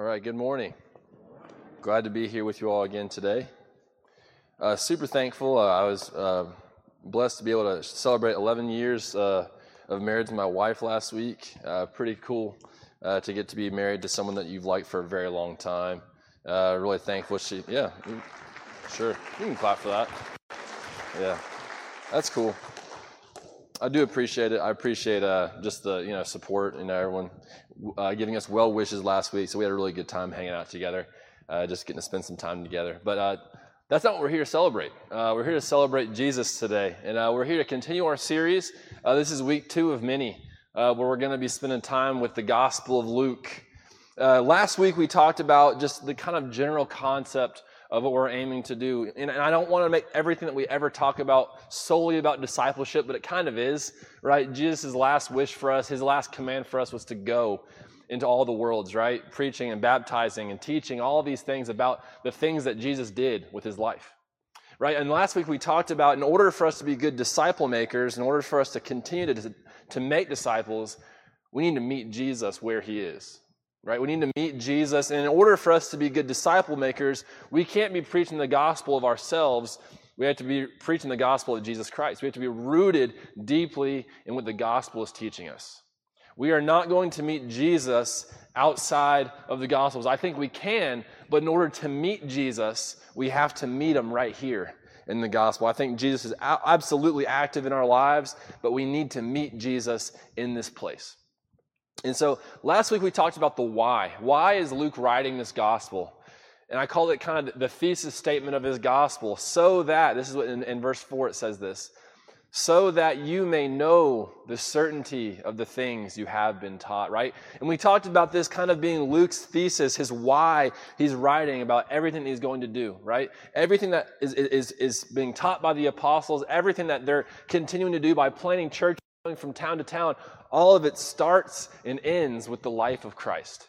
All right, good morning. Glad to be here with you all again today. Uh, super thankful. Uh, I was uh, blessed to be able to celebrate 11 years uh, of marriage with my wife last week. Uh, pretty cool uh, to get to be married to someone that you've liked for a very long time. really thankful. She, yeah, sure. You can clap for that. Yeah, that's cool. I do appreciate it. I appreciate just the you know support. You know everyone giving us well wishes last week. So we had a really good time hanging out together uh, just getting to spend some time together. But uh, that's not what we're here to celebrate. Uh, we're here to celebrate Jesus today, and uh, we're here to continue our series. Uh, this is week two of many, uh, where we're going to be spending time with the Gospel of Luke. last week we talked about just the kind of general concept of what we're aiming to do. And, and I don't want to make everything that we ever talk about solely about discipleship, but it kind of is, right? Jesus' last wish for us, his last command for us was to go into all the worlds, right? Preaching and baptizing and teaching all these things about the things that Jesus did with his life. Right? And last week we talked about in order for us to be good disciple makers, in order for us to continue to, to make disciples, we need to meet Jesus where he is. Right? We need to meet Jesus. And in order for us to be good disciple makers, we can't be preaching the gospel of ourselves. We have to be preaching the gospel of Jesus Christ. We have to be rooted deeply in what the gospel is teaching us. We are not going to meet Jesus outside of the Gospels. I think we can, but in order to meet Jesus, we have to meet him right here in the gospel. I think Jesus is absolutely active in our lives, but we need to meet Jesus in this place. And so last week we talked about the why. Why is Luke writing this gospel? And I called it kind of the thesis statement of his gospel, so that, this is what in, in verse 4 it says this, so that you may know the certainty of the things you have been taught, right? And we talked about this kind of being Luke's thesis, his why he's writing about everything he's going to do, right? Everything that is, is, is being taught by the apostles, everything that they're continuing to do by planting church going from town to town, all of it starts and ends with the life of Christ.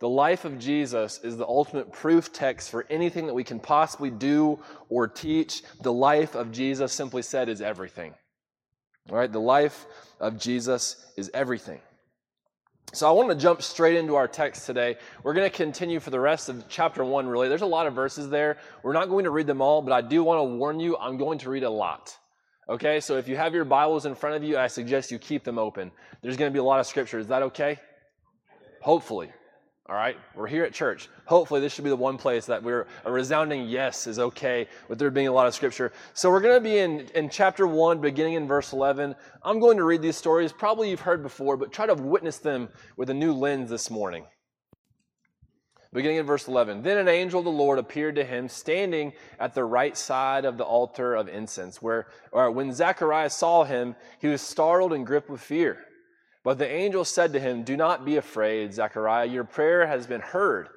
The life of Jesus is the ultimate proof text for anything that we can possibly do or teach. The life of Jesus, simply said, is everything. All right, the life of Jesus is everything. So I want to jump straight into our text today. We're going to continue for the rest of chapter one, really. There's a lot of verses there. We're not going to read them all, but I do want to warn you, I'm going to read a lot. Okay, so if you have your Bibles in front of you, I suggest you keep them open. There's going to be a lot of scripture. Is that okay? Hopefully. All right, we're here at church. Hopefully, this should be the one place that we're a resounding yes is okay with there being a lot of scripture. So, we're going to be in, in chapter 1, beginning in verse 11. I'm going to read these stories. Probably you've heard before, but try to witness them with a new lens this morning. Beginning in verse 11. Then an angel of the Lord appeared to him, standing at the right side of the altar of incense, where when Zacharias saw him, he was startled and gripped with fear. But the angel said to him, Do not be afraid, Zechariah. Your prayer has been heard.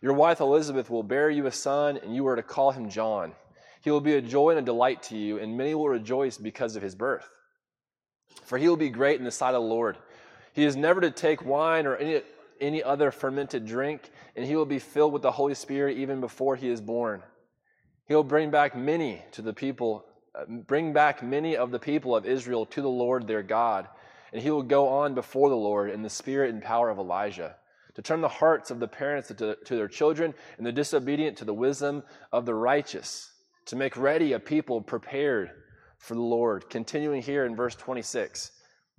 Your wife Elizabeth will bear you a son, and you are to call him John. He will be a joy and a delight to you, and many will rejoice because of his birth. For he will be great in the sight of the Lord. He is never to take wine or any, any other fermented drink, and he will be filled with the Holy Spirit even before he is born. He will bring back many to the people, uh, bring back many of the people of Israel to the Lord their God and he will go on before the Lord in the spirit and power of Elijah, to turn the hearts of the parents to their children and the disobedient to the wisdom of the righteous, to make ready a people prepared for the Lord. Continuing here in verse 26.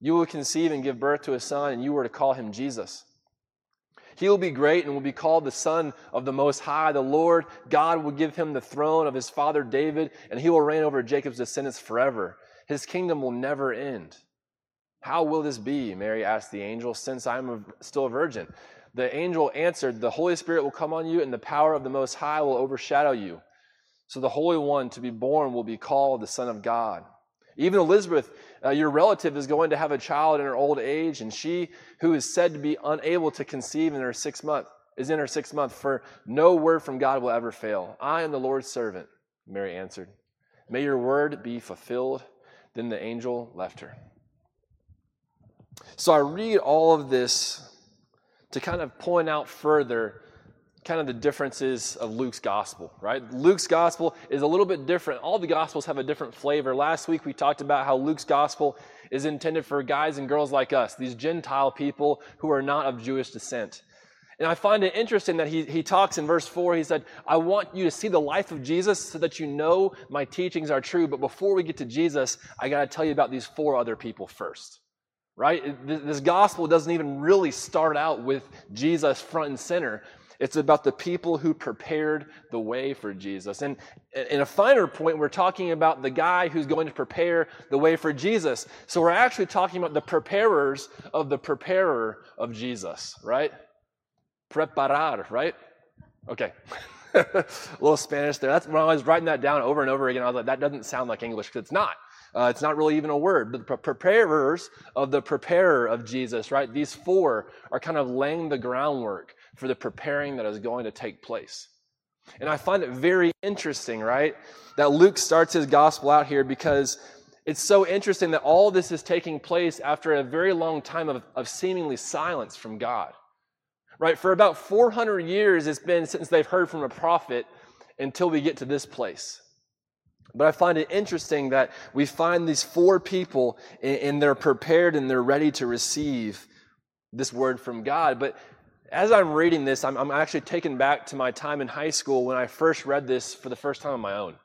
You will conceive and give birth to a son, and you are to call him Jesus. He will be great and will be called the Son of the Most High. The Lord God will give him the throne of his father David, and he will reign over Jacob's descendants forever. His kingdom will never end. How will this be? Mary asked the angel, since I'm still a virgin. The angel answered, The Holy Spirit will come on you, and the power of the Most High will overshadow you. So the Holy One to be born will be called the Son of God. Even Elizabeth, uh, your relative, is going to have a child in her old age, and she, who is said to be unable to conceive in her sixth month, is in her sixth month, for no word from God will ever fail. I am the Lord's servant, Mary answered. May your word be fulfilled. Then the angel left her. So I read all of this to kind of point out further kind of the differences of Luke's gospel, right? Luke's gospel is a little bit different. All the gospels have a different flavor. Last week we talked about how Luke's gospel is intended for guys and girls like us, these Gentile people who are not of Jewish descent. And I find it interesting that he, he talks in verse 4, he said, I want you to see the life of Jesus so that you know my teachings are true. But before we get to Jesus, I got to tell you about these four other people first. Right? This gospel doesn't even really start out with Jesus front and center. It's about the people who prepared the way for Jesus. And in a finer point, we're talking about the guy who's going to prepare the way for Jesus. So we're actually talking about the preparers of the preparer of Jesus, right? Preparar, right? Okay. a little Spanish there. That's when I was writing that down over and over again. I was like, that doesn't sound like English because it's not. Uh, it's not really even a word. But the preparers of the preparer of Jesus, right? These four are kind of laying the groundwork for the preparing that is going to take place. And I find it very interesting, right, that Luke starts his gospel out here because it's so interesting that all this is taking place after a very long time of, of seemingly silence from God. Right? For about 400 years, it's been since they've heard from a prophet until we get to this place. But I find it interesting that we find these four people and they're prepared and they're ready to receive this word from God. But as I'm reading this, I'm, I'm, actually taken back to my time in high school when I first read this for the first time on my own.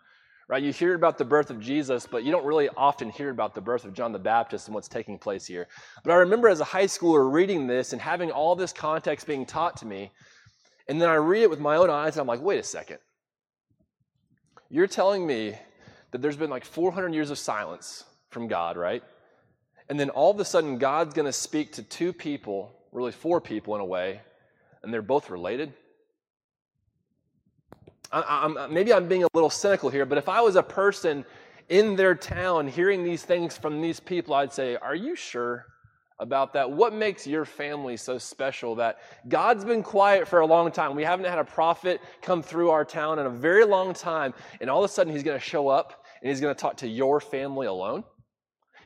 Right? You hear about the birth of Jesus, but you don't really often hear about the birth of John the Baptist and what's taking place here. But I remember as a high schooler reading this and having all this context being taught to me, and then I read it with my own eyes, and I'm like, wait a second. You're telling me that there's been like 400 years of silence from God, right? And then all of a sudden, God's going to speak to two people, really four people in a way, and they're both related? I, I'm, uh, maybe I'm being a little cynical here, but if I was a person in their town hearing these things from these people, I'd say, Are you sure about that? What makes your family so special that God's been quiet for a long time? We haven't had a prophet come through our town in a very long time, and all of a sudden he's going to show up and he's going to talk to your family alone?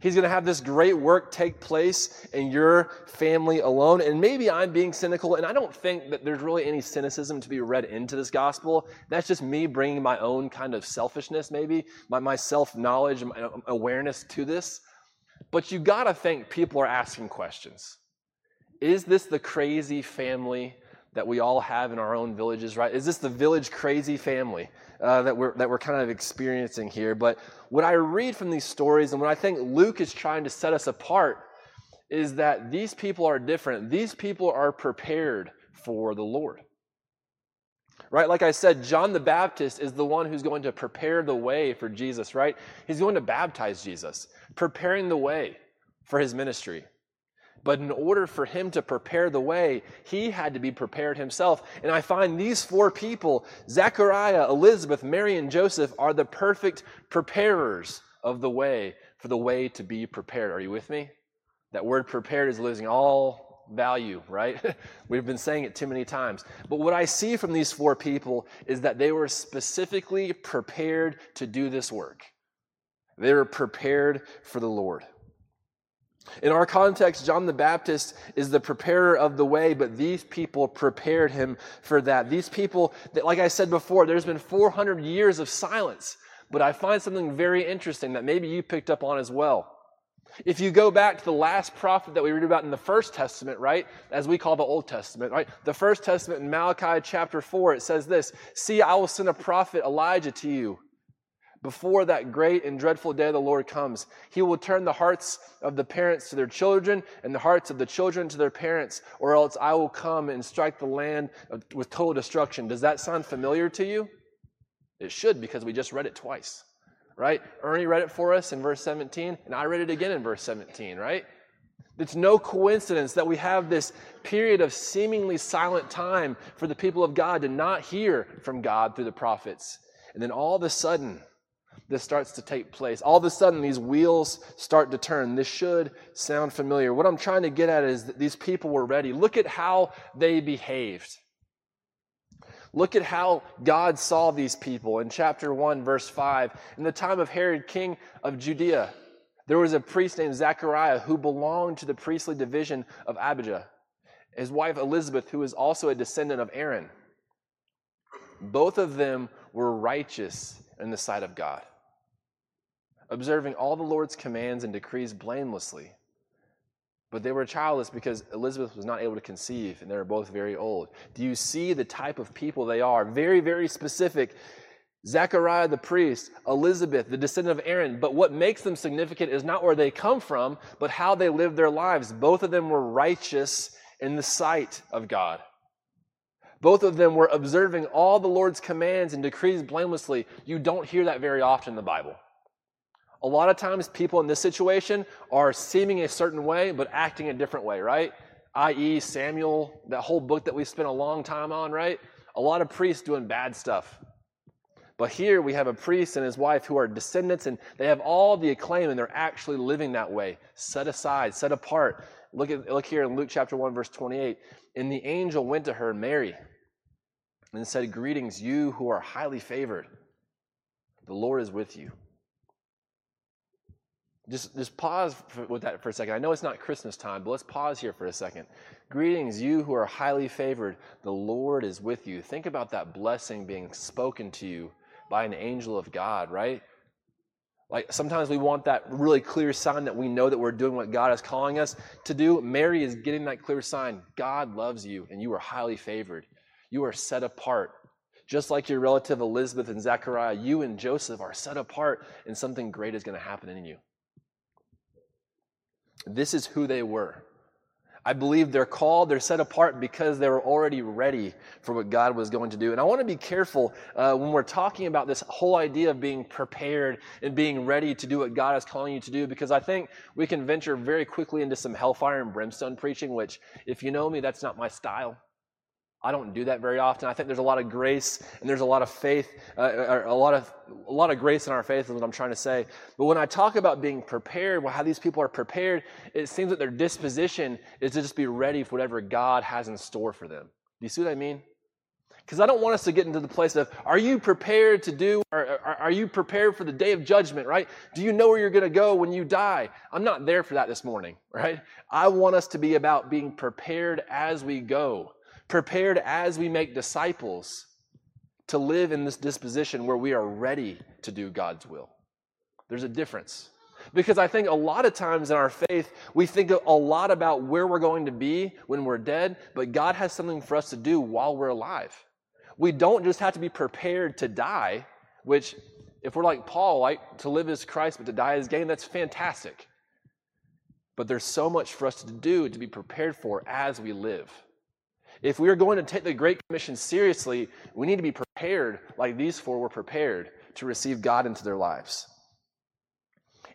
He's going to have this great work take place in your family alone. And maybe I'm being cynical, and I don't think that there's really any cynicism to be read into this gospel. That's just me bringing my own kind of selfishness, maybe, my, my self knowledge, my awareness to this. But you got to think people are asking questions. Is this the crazy family that we all have in our own villages, right? Is this the village crazy family? uh, that, we're, that we're kind of experiencing here. But what I read from these stories and what I think Luke is trying to set us apart is that these people are different. These people are prepared for the Lord. Right? Like I said, John the Baptist is the one who's going to prepare the way for Jesus, right? He's going to baptize Jesus, preparing the way for his ministry. But in order for him to prepare the way, he had to be prepared himself. And I find these four people, Zechariah, Elizabeth, Mary, and Joseph, are the perfect preparers of the way for the way to be prepared. Are you with me? That word prepared is losing all value, right? We've been saying it too many times. But what I see from these four people is that they were specifically prepared to do this work. They were prepared for the Lord. In our context, John the Baptist is the preparer of the way, but these people prepared him for that. These people, like I said before, there's been 400 years of silence, but I find something very interesting that maybe you picked up on as well. If you go back to the last prophet that we read about in the First Testament, right, as we call the Old Testament, right, the First Testament in Malachi chapter 4, it says this See, I will send a prophet Elijah to you before that great and dreadful day the Lord comes. He will turn the hearts of the parents to their children and the hearts of the children to their parents, or else I will come and strike the land with total destruction. Does that sound familiar to you? It should because we just read it twice, right? Ernie read it for us in verse 17, and I read it again in verse 17, right? It's no coincidence that we have this period of seemingly silent time for the people of God to not hear from God through the prophets. And then all of a sudden, this starts to take place. All of a sudden, these wheels start to turn. This should sound familiar. What I'm trying to get at is that these people were ready. Look at how they behaved. Look at how God saw these people in chapter 1, verse 5. In the time of Herod, king of Judea, there was a priest named Zechariah who belonged to the priestly division of Abijah. His wife Elizabeth, who was also a descendant of Aaron. Both of them were righteous in the sight of God, observing all the Lord's commands and decrees blamelessly. But they were childless because Elizabeth was not able to conceive, and they were both very old. Do you see the type of people they are? Very, very specific. Zechariah the priest, Elizabeth, the descendant of Aaron. But what makes them significant is not where they come from, but how they lived their lives. Both of them were righteous in the sight of God. Both of them were observing all the Lord's commands and decrees blamelessly. You don't hear that very often in the Bible. A lot of times, people in this situation are seeming a certain way, but acting a different way, right? I.e., Samuel, that whole book that we spent a long time on, right? A lot of priests doing bad stuff. But here we have a priest and his wife who are descendants and they have all the acclaim and they're actually living that way, set aside, set apart. Look at look here in Luke chapter 1 verse 28. And the angel went to her, Mary, and said, Greetings, you who are highly favored. The Lord is with you. Just, just pause for, with that for a second. I know it's not Christmas time, but let's pause here for a second. Greetings, you who are highly favored. The Lord is with you. Think about that blessing being spoken to you by an angel of God, right? Like sometimes we want that really clear sign that we know that we're doing what God is calling us to do. Mary is getting that clear sign. God loves you and you are highly favored. You are set apart. Just like your relative Elizabeth and Zechariah, you and Joseph are set apart, and something great is going to happen in you. This is who they were. I believe they're called, they're set apart because they were already ready for what God was going to do. And I want to be careful uh, when we're talking about this whole idea of being prepared and being ready to do what God is calling you to do, because I think we can venture very quickly into some hellfire and brimstone preaching, which, if you know me, that's not my style. I don't do that very often. I think there's a lot of grace and there's a lot of faith, uh, a lot of a lot of grace in our faith is what I'm trying to say. But when I talk about being prepared, well, how these people are prepared, it seems that their disposition is to just be ready for whatever God has in store for them. Do you see what I mean? Because I don't want us to get into the place of, are you prepared to do, or are you prepared for the day of judgment, right? Do you know where you're going to go when you die? I'm not there for that this morning, right? I want us to be about being prepared as we go prepared as we make disciples to live in this disposition where we are ready to do God's will. There's a difference. Because I think a lot of times in our faith, we think a lot about where we're going to be when we're dead, but God has something for us to do while we're alive. We don't just have to be prepared to die, which, if we're like Paul, like to live is Christ, but to die is gain, that's fantastic. But there's so much for us to do to be prepared for as we live. If we are going to take the Great Commission seriously, we need to be prepared like these four were prepared to receive God into their lives.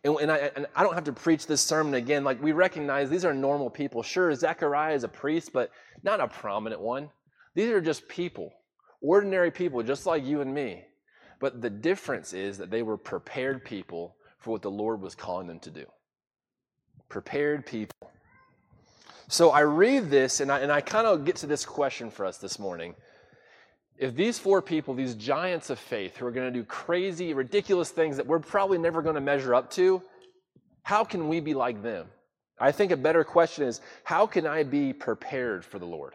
And, and, I, and I don't have to preach this sermon again. Like, we recognize these are normal people. Sure, Zechariah is a priest, but not a prominent one. These are just people, ordinary people, just like you and me. But the difference is that they were prepared people for what the Lord was calling them to do. Prepared people. So I read this and I, and I kind of get to this question for us this morning. If these four people, these giants of faith who are going to do crazy, ridiculous things that we're probably never going to measure up to, how can we be like them? I think a better question is how can I be prepared for the Lord?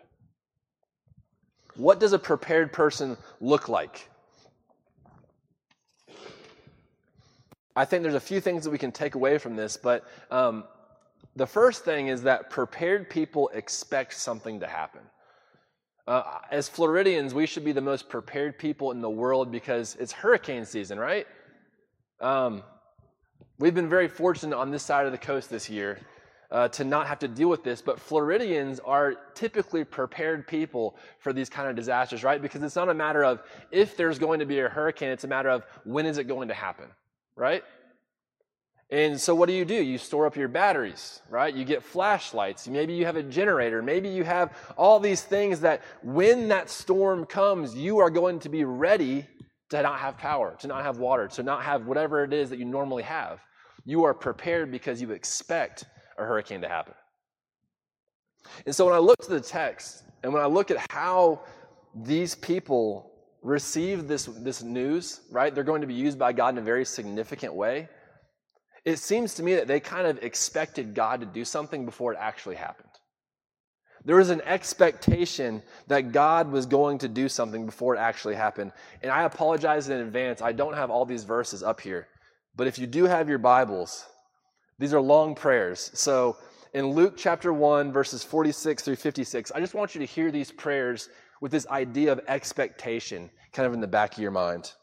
What does a prepared person look like? I think there's a few things that we can take away from this, but um, the first thing is that prepared people expect something to happen. Uh, as Floridians, we should be the most prepared people in the world because it's hurricane season, right? Um, we've been very fortunate on this side of the coast this year uh, to not have to deal with this, but Floridians are typically prepared people for these kind of disasters, right? Because it's not a matter of if there's going to be a hurricane, it's a matter of when is it going to happen, right? And so, what do you do? You store up your batteries, right? You get flashlights. Maybe you have a generator. Maybe you have all these things that when that storm comes, you are going to be ready to not have power, to not have water, to not have whatever it is that you normally have. You are prepared because you expect a hurricane to happen. And so, when I look to the text and when I look at how these people receive this, this news, right? They're going to be used by God in a very significant way. It seems to me that they kind of expected God to do something before it actually happened. There was an expectation that God was going to do something before it actually happened. And I apologize in advance. I don't have all these verses up here. But if you do have your Bibles, these are long prayers. So in Luke chapter 1, verses 46 through 56, I just want you to hear these prayers with this idea of expectation kind of in the back of your mind.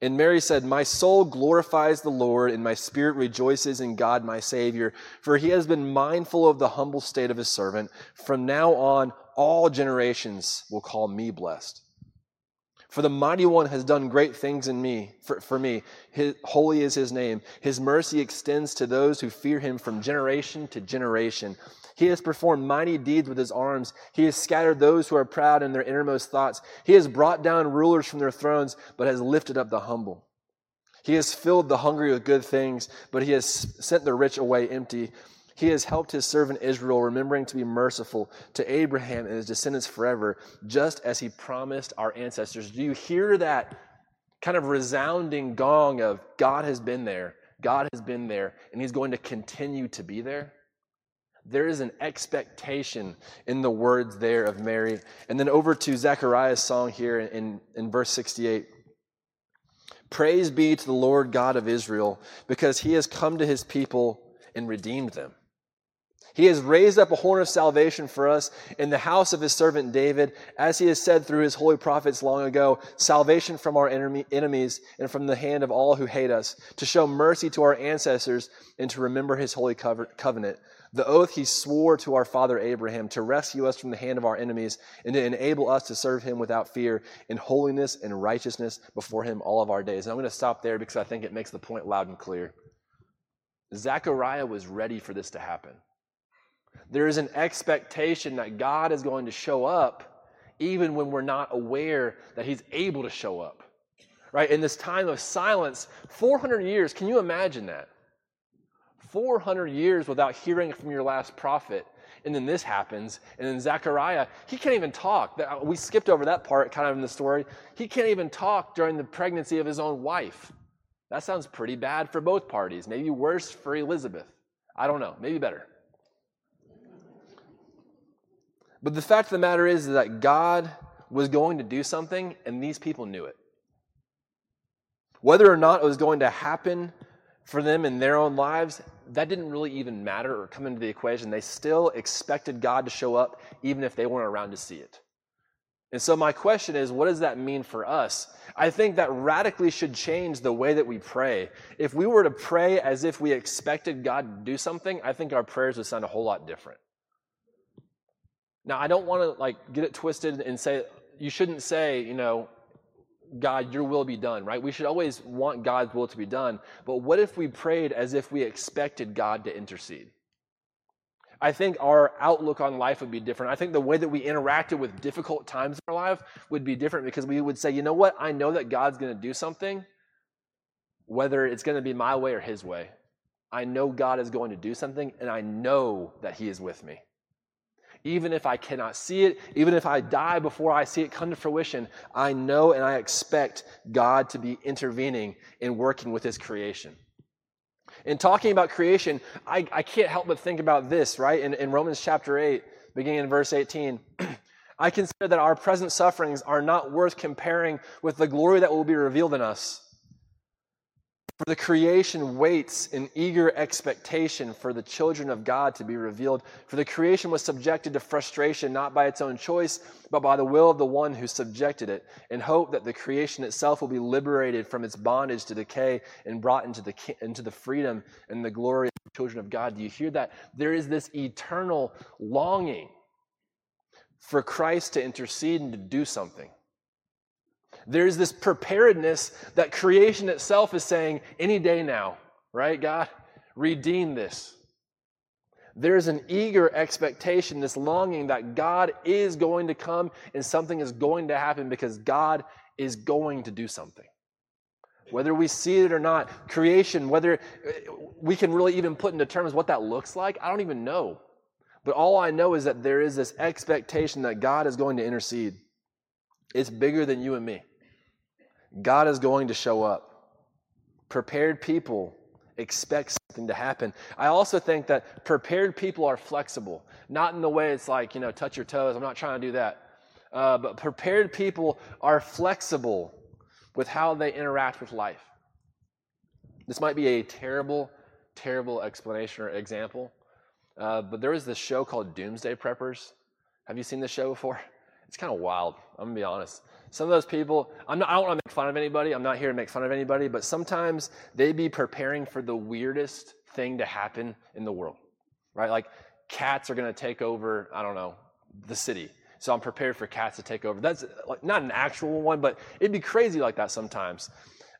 And Mary said, My soul glorifies the Lord, and my spirit rejoices in God my Savior, for he has been mindful of the humble state of his servant. From now on, all generations will call me blessed. For the mighty one has done great things in me, for, for me. His, holy is his name. His mercy extends to those who fear him from generation to generation. He has performed mighty deeds with his arms. He has scattered those who are proud in their innermost thoughts. He has brought down rulers from their thrones, but has lifted up the humble. He has filled the hungry with good things, but he has sent the rich away empty. He has helped his servant Israel, remembering to be merciful to Abraham and his descendants forever, just as he promised our ancestors. Do you hear that kind of resounding gong of God has been there, God has been there, and he's going to continue to be there? There is an expectation in the words there of Mary. And then over to Zechariah's song here in, in, verse 68. Praise be to the Lord God of Israel, because he has come to his people and redeemed them. He has raised up a horn of salvation for us in the house of his servant David, as he has said through his holy prophets long ago salvation from our enemies and from the hand of all who hate us, to show mercy to our ancestors and to remember his holy covenant the oath he swore to our father Abraham to rescue us from the hand of our enemies and to enable us to serve him without fear in holiness and righteousness before him all of our days. And I'm going to stop there because I think it makes the point loud and clear. Zechariah was ready for this to happen. There is an expectation that God is going to show up even when we're not aware that he's able to show up. Right? In this time of silence, 400 years, can you imagine that? 400 years without hearing from your last prophet. And then this happens. And then Zechariah, he can't even talk. We skipped over that part kind of in the story. He can't even talk during the pregnancy of his own wife. That sounds pretty bad for both parties. Maybe worse for Elizabeth. I don't know. Maybe better. But the fact of the matter is that God was going to do something, and these people knew it. Whether or not it was going to happen for them in their own lives, that didn't really even matter or come into the equation. They still expected God to show up even if they weren't around to see it. And so, my question is, what does that mean for us? I think that radically should change the way that we pray. If we were to pray as if we expected God to do something, I think our prayers would sound a whole lot different. Now, I don't want to like get it twisted and say you shouldn't say, you know, God, your will be done, right? We should always want God's will to be done. But what if we prayed as if we expected God to intercede? I think our outlook on life would be different. I think the way that we interacted with difficult times in our life would be different because we would say, you know what? I know that God's going to do something, whether it's going to be my way or his way. I know God is going to do something, and I know that he is with me even if I cannot see it, even if I die before I see it come to fruition, I know and I expect God to be intervening and working with His creation. In talking about creation, I, I can't help but think about this, right? In, in Romans chapter 8, beginning in verse 18. I consider that our present sufferings are not worth comparing with the glory that will be revealed in us. For the creation waits in eager expectation for the children of God to be revealed. For the creation was subjected to frustration not by its own choice, but by the will of the one who subjected it, in hope that the creation itself will be liberated from its bondage to decay and brought into the, into the freedom and the glory of the children of God. Do you hear that? There is this eternal longing for Christ to intercede and to do something. There's this preparedness that creation itself is saying, any day now, right, God? Redeem this. There's an eager expectation, this longing that God is going to come and something is going to happen because God is going to do something. Whether we see it or not, creation, whether eh, we can really even put into terms what that looks like, I don't even know. But all I know is that there is this expectation that God is going to intercede. It's bigger than you and me. God is going to show up. Prepared people expect something to happen. I also think that prepared people are flexible, not in the way it's like, you know, touch your toes. I'm not trying to do that. Uh, but prepared people are flexible with how they interact with life. This might be a terrible, terrible explanation or example, uh, but there was this show called Doomsday Preppers. Have you seen this show before? It's kind of wild. I'm gonna be honest. Some of those people, I'm not, I don't want to make fun of anybody. I'm not here to make fun of anybody, but sometimes they be preparing for the weirdest thing to happen in the world, right? Like cats are to take over, I don't know, the city. So I'm prepared for cats to take over. That's like not an actual one, but it'd be crazy like that sometimes.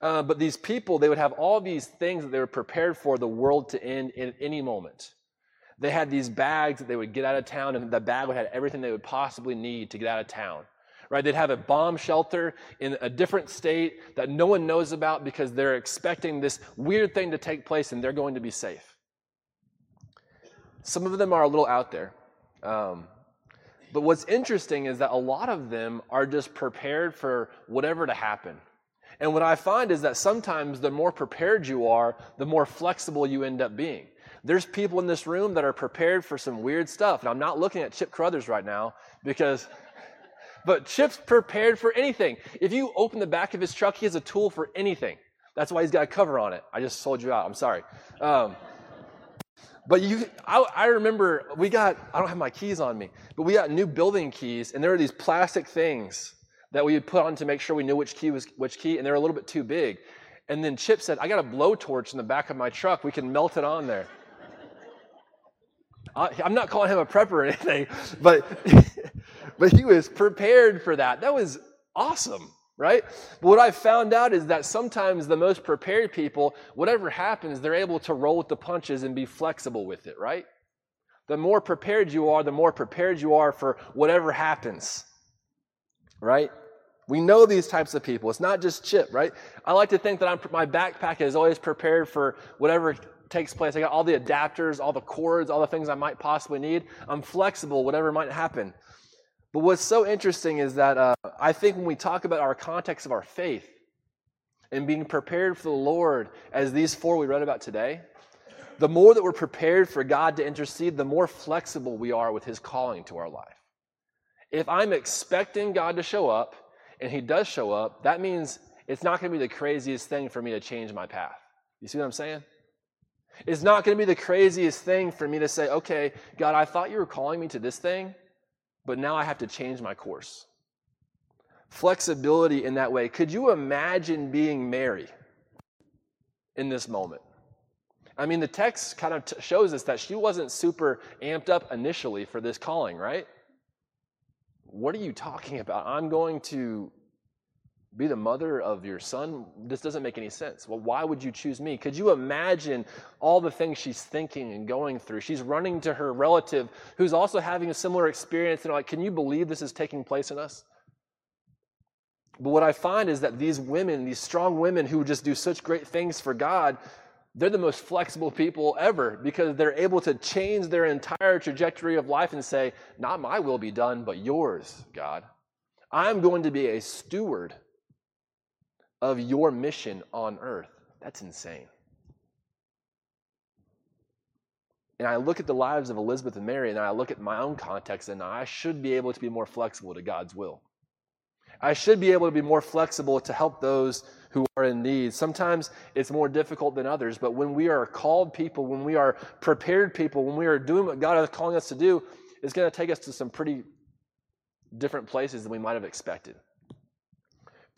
Uh, but these people, they would have all these things that they were prepared for the world to end in any moment. They had these bags that they would get out of town, and the bag would have everything they would possibly need to get out of town. Right? They'd have a bomb shelter in a different state that no one knows about because they're expecting this weird thing to take place and they're going to be safe. Some of them are a little out there. Um, but what's interesting is that a lot of them are just prepared for whatever to happen. And what I find is that sometimes the more prepared you are, the more flexible you end up being. There's people in this room that are prepared for some weird stuff. And I'm not looking at Chip Carruthers right now because, but Chip's prepared for anything. If you open the back of his truck, he has a tool for anything. That's why he's got a cover on it. I just sold you out. I'm sorry. Um, but you, I, I, remember we got, I don't have my keys on me, but we got new building keys, and there were these plastic things that we would put on to make sure we knew which key was which key, and they were a little bit too big. And then Chip said, I got a blowtorch in the back of my truck. We can melt it on there. I, I'm not calling him a prepper or anything, but, but he was prepared for that. That was awesome right? But what I found out is that sometimes the most prepared people, whatever happens, they're able to roll with the punches and be flexible with it, right? The more prepared you are, the more prepared you are for whatever happens, right? We know these types of people. It's not just Chip, right? I like to think that I'm, my backpack is always prepared for whatever takes place. I got all the adapters, all the cords, all the things I might possibly need. I'm flexible, whatever might happen. But what's so interesting is that uh, I think when we talk about our context of our faith and being prepared for the Lord, as these four we read about today, the more that we're prepared for God to intercede, the more flexible we are with His calling to our life. If I'm expecting God to show up and He does show up, that means it's not going to be the craziest thing for me to change my path. You see what I'm saying? It's not going to be the craziest thing for me to say, okay, God, I thought you were calling me to this thing but now I have to change my course. Flexibility in that way. Could you imagine being Mary in this moment? I mean, the text kind of t- shows us that she wasn't super amped up initially for this calling, right? What are you talking about? I'm going to be the mother of your son? This doesn't make any sense. Well, why would you choose me? Could you imagine all the things she's thinking and going through? She's running to her relative who's also having a similar experience and like, can you believe this is taking place in us? But what I find is that these women, these strong women who just do such great things for God, they're the most flexible people ever because they're able to change their entire trajectory of life and say, Not my will be done, but yours, God. I'm going to be a steward of your mission on earth. That's insane. And I look at the lives of Elizabeth and Mary, and I look at my own context, and I should be able to be more flexible to God's will. I should be able to be more flexible to help those who are in need. Sometimes it's more difficult than others, but when we are called people, when we are prepared people, when we are doing what God is calling us to do, it's going to take us to some pretty different places than we might have expected.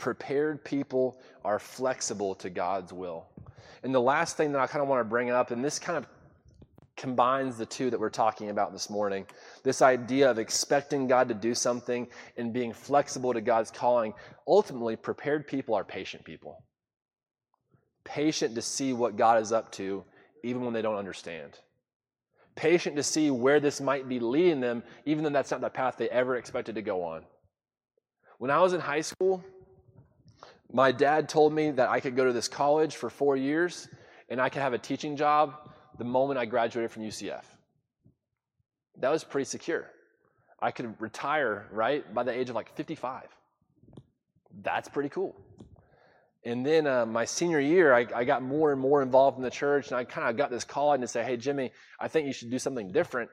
Prepared people are flexible to God's will. And the last thing that I kind of want to bring up, and this kind of combines the two that we're talking about this morning this idea of expecting God to do something and being flexible to God's calling. Ultimately, prepared people are patient people. Patient to see what God is up to, even when they don't understand. Patient to see where this might be leading them, even though that's not the path they ever expected to go on. When I was in high school, my dad told me that I could go to this college for four years and I could have a teaching job the moment I graduated from UCF. that was pretty secure. I could retire, right, by the age of like 55. That's pretty cool. And then uh, my senior year, I, I, got more and more involved in the church, and I kind of got this calling to say, hey, Jimmy, I think you should do something different.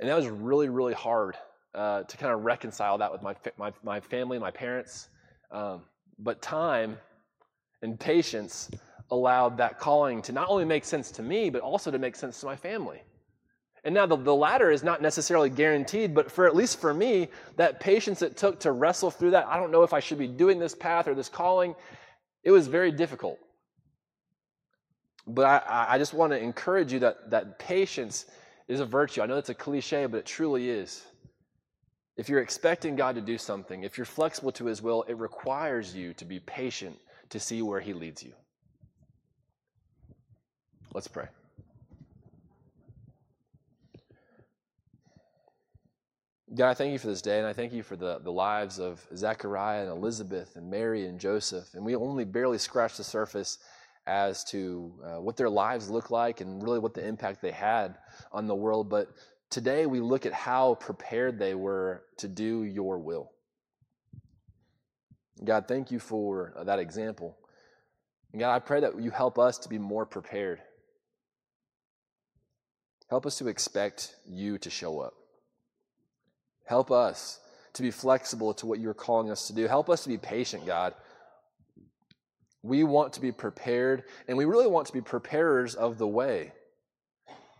And that was really, really hard uh, to kind of reconcile that with my, my, my family, my parents. Um, but time and patience allowed that calling to not only make sense to me, but also to make sense to my family. And now the, the latter is not necessarily guaranteed, but for at least for me, that patience it took to wrestle through that, I don't know if I should be doing this path or this calling, it was very difficult. But I, I just want to encourage you that, that patience is a virtue. I know that's a cliche, but it truly is. If you're expecting God to do something, if you're flexible to His will, it requires you to be patient to see where He leads you. Let's pray. God, I thank you for this day, and I thank you for the, the lives of Zechariah and Elizabeth and Mary and Joseph. And we only barely scratched the surface as to uh, what their lives look like and really what the impact they had on the world. But today we look at how prepared they were to do your will. God, thank you for uh, that example. And God, I pray that you help us to be more prepared. Help us to expect you to show up. Help us to be flexible to what you're calling us to do. Help us to be patient, God. We want to be prepared, and we really want to be preparers of the way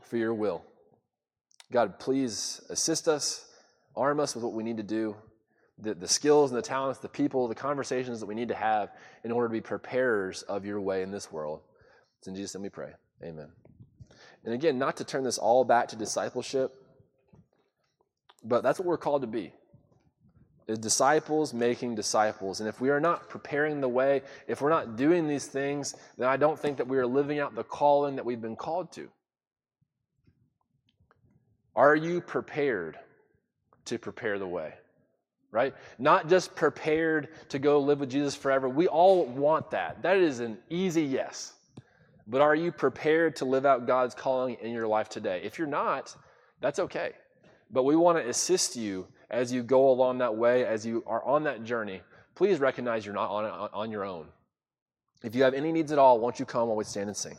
for your will. God, please assist us, arm us with what we need to do, the, the skills and the talents, the people, the conversations that we need to have in order to be preparers of your way in this world. It's in Jesus' name we pray. Amen. And again, not to turn this all back to discipleship, but that's what we're called to be. Is disciples making disciples. And if we are not preparing the way, if we're not doing these things, then I don't think that we are living out the calling that we've been called to. Are you prepared to prepare the way? Right? Not just prepared to go live with Jesus forever. We all want that. That is an easy yes. But are you prepared to live out God's calling in your life today? If you're not, that's okay. But we want to assist you as you go along that way, as you are on that journey. Please recognize you're not on, on your own. If you have any needs at all, won't you come while we stand and sing?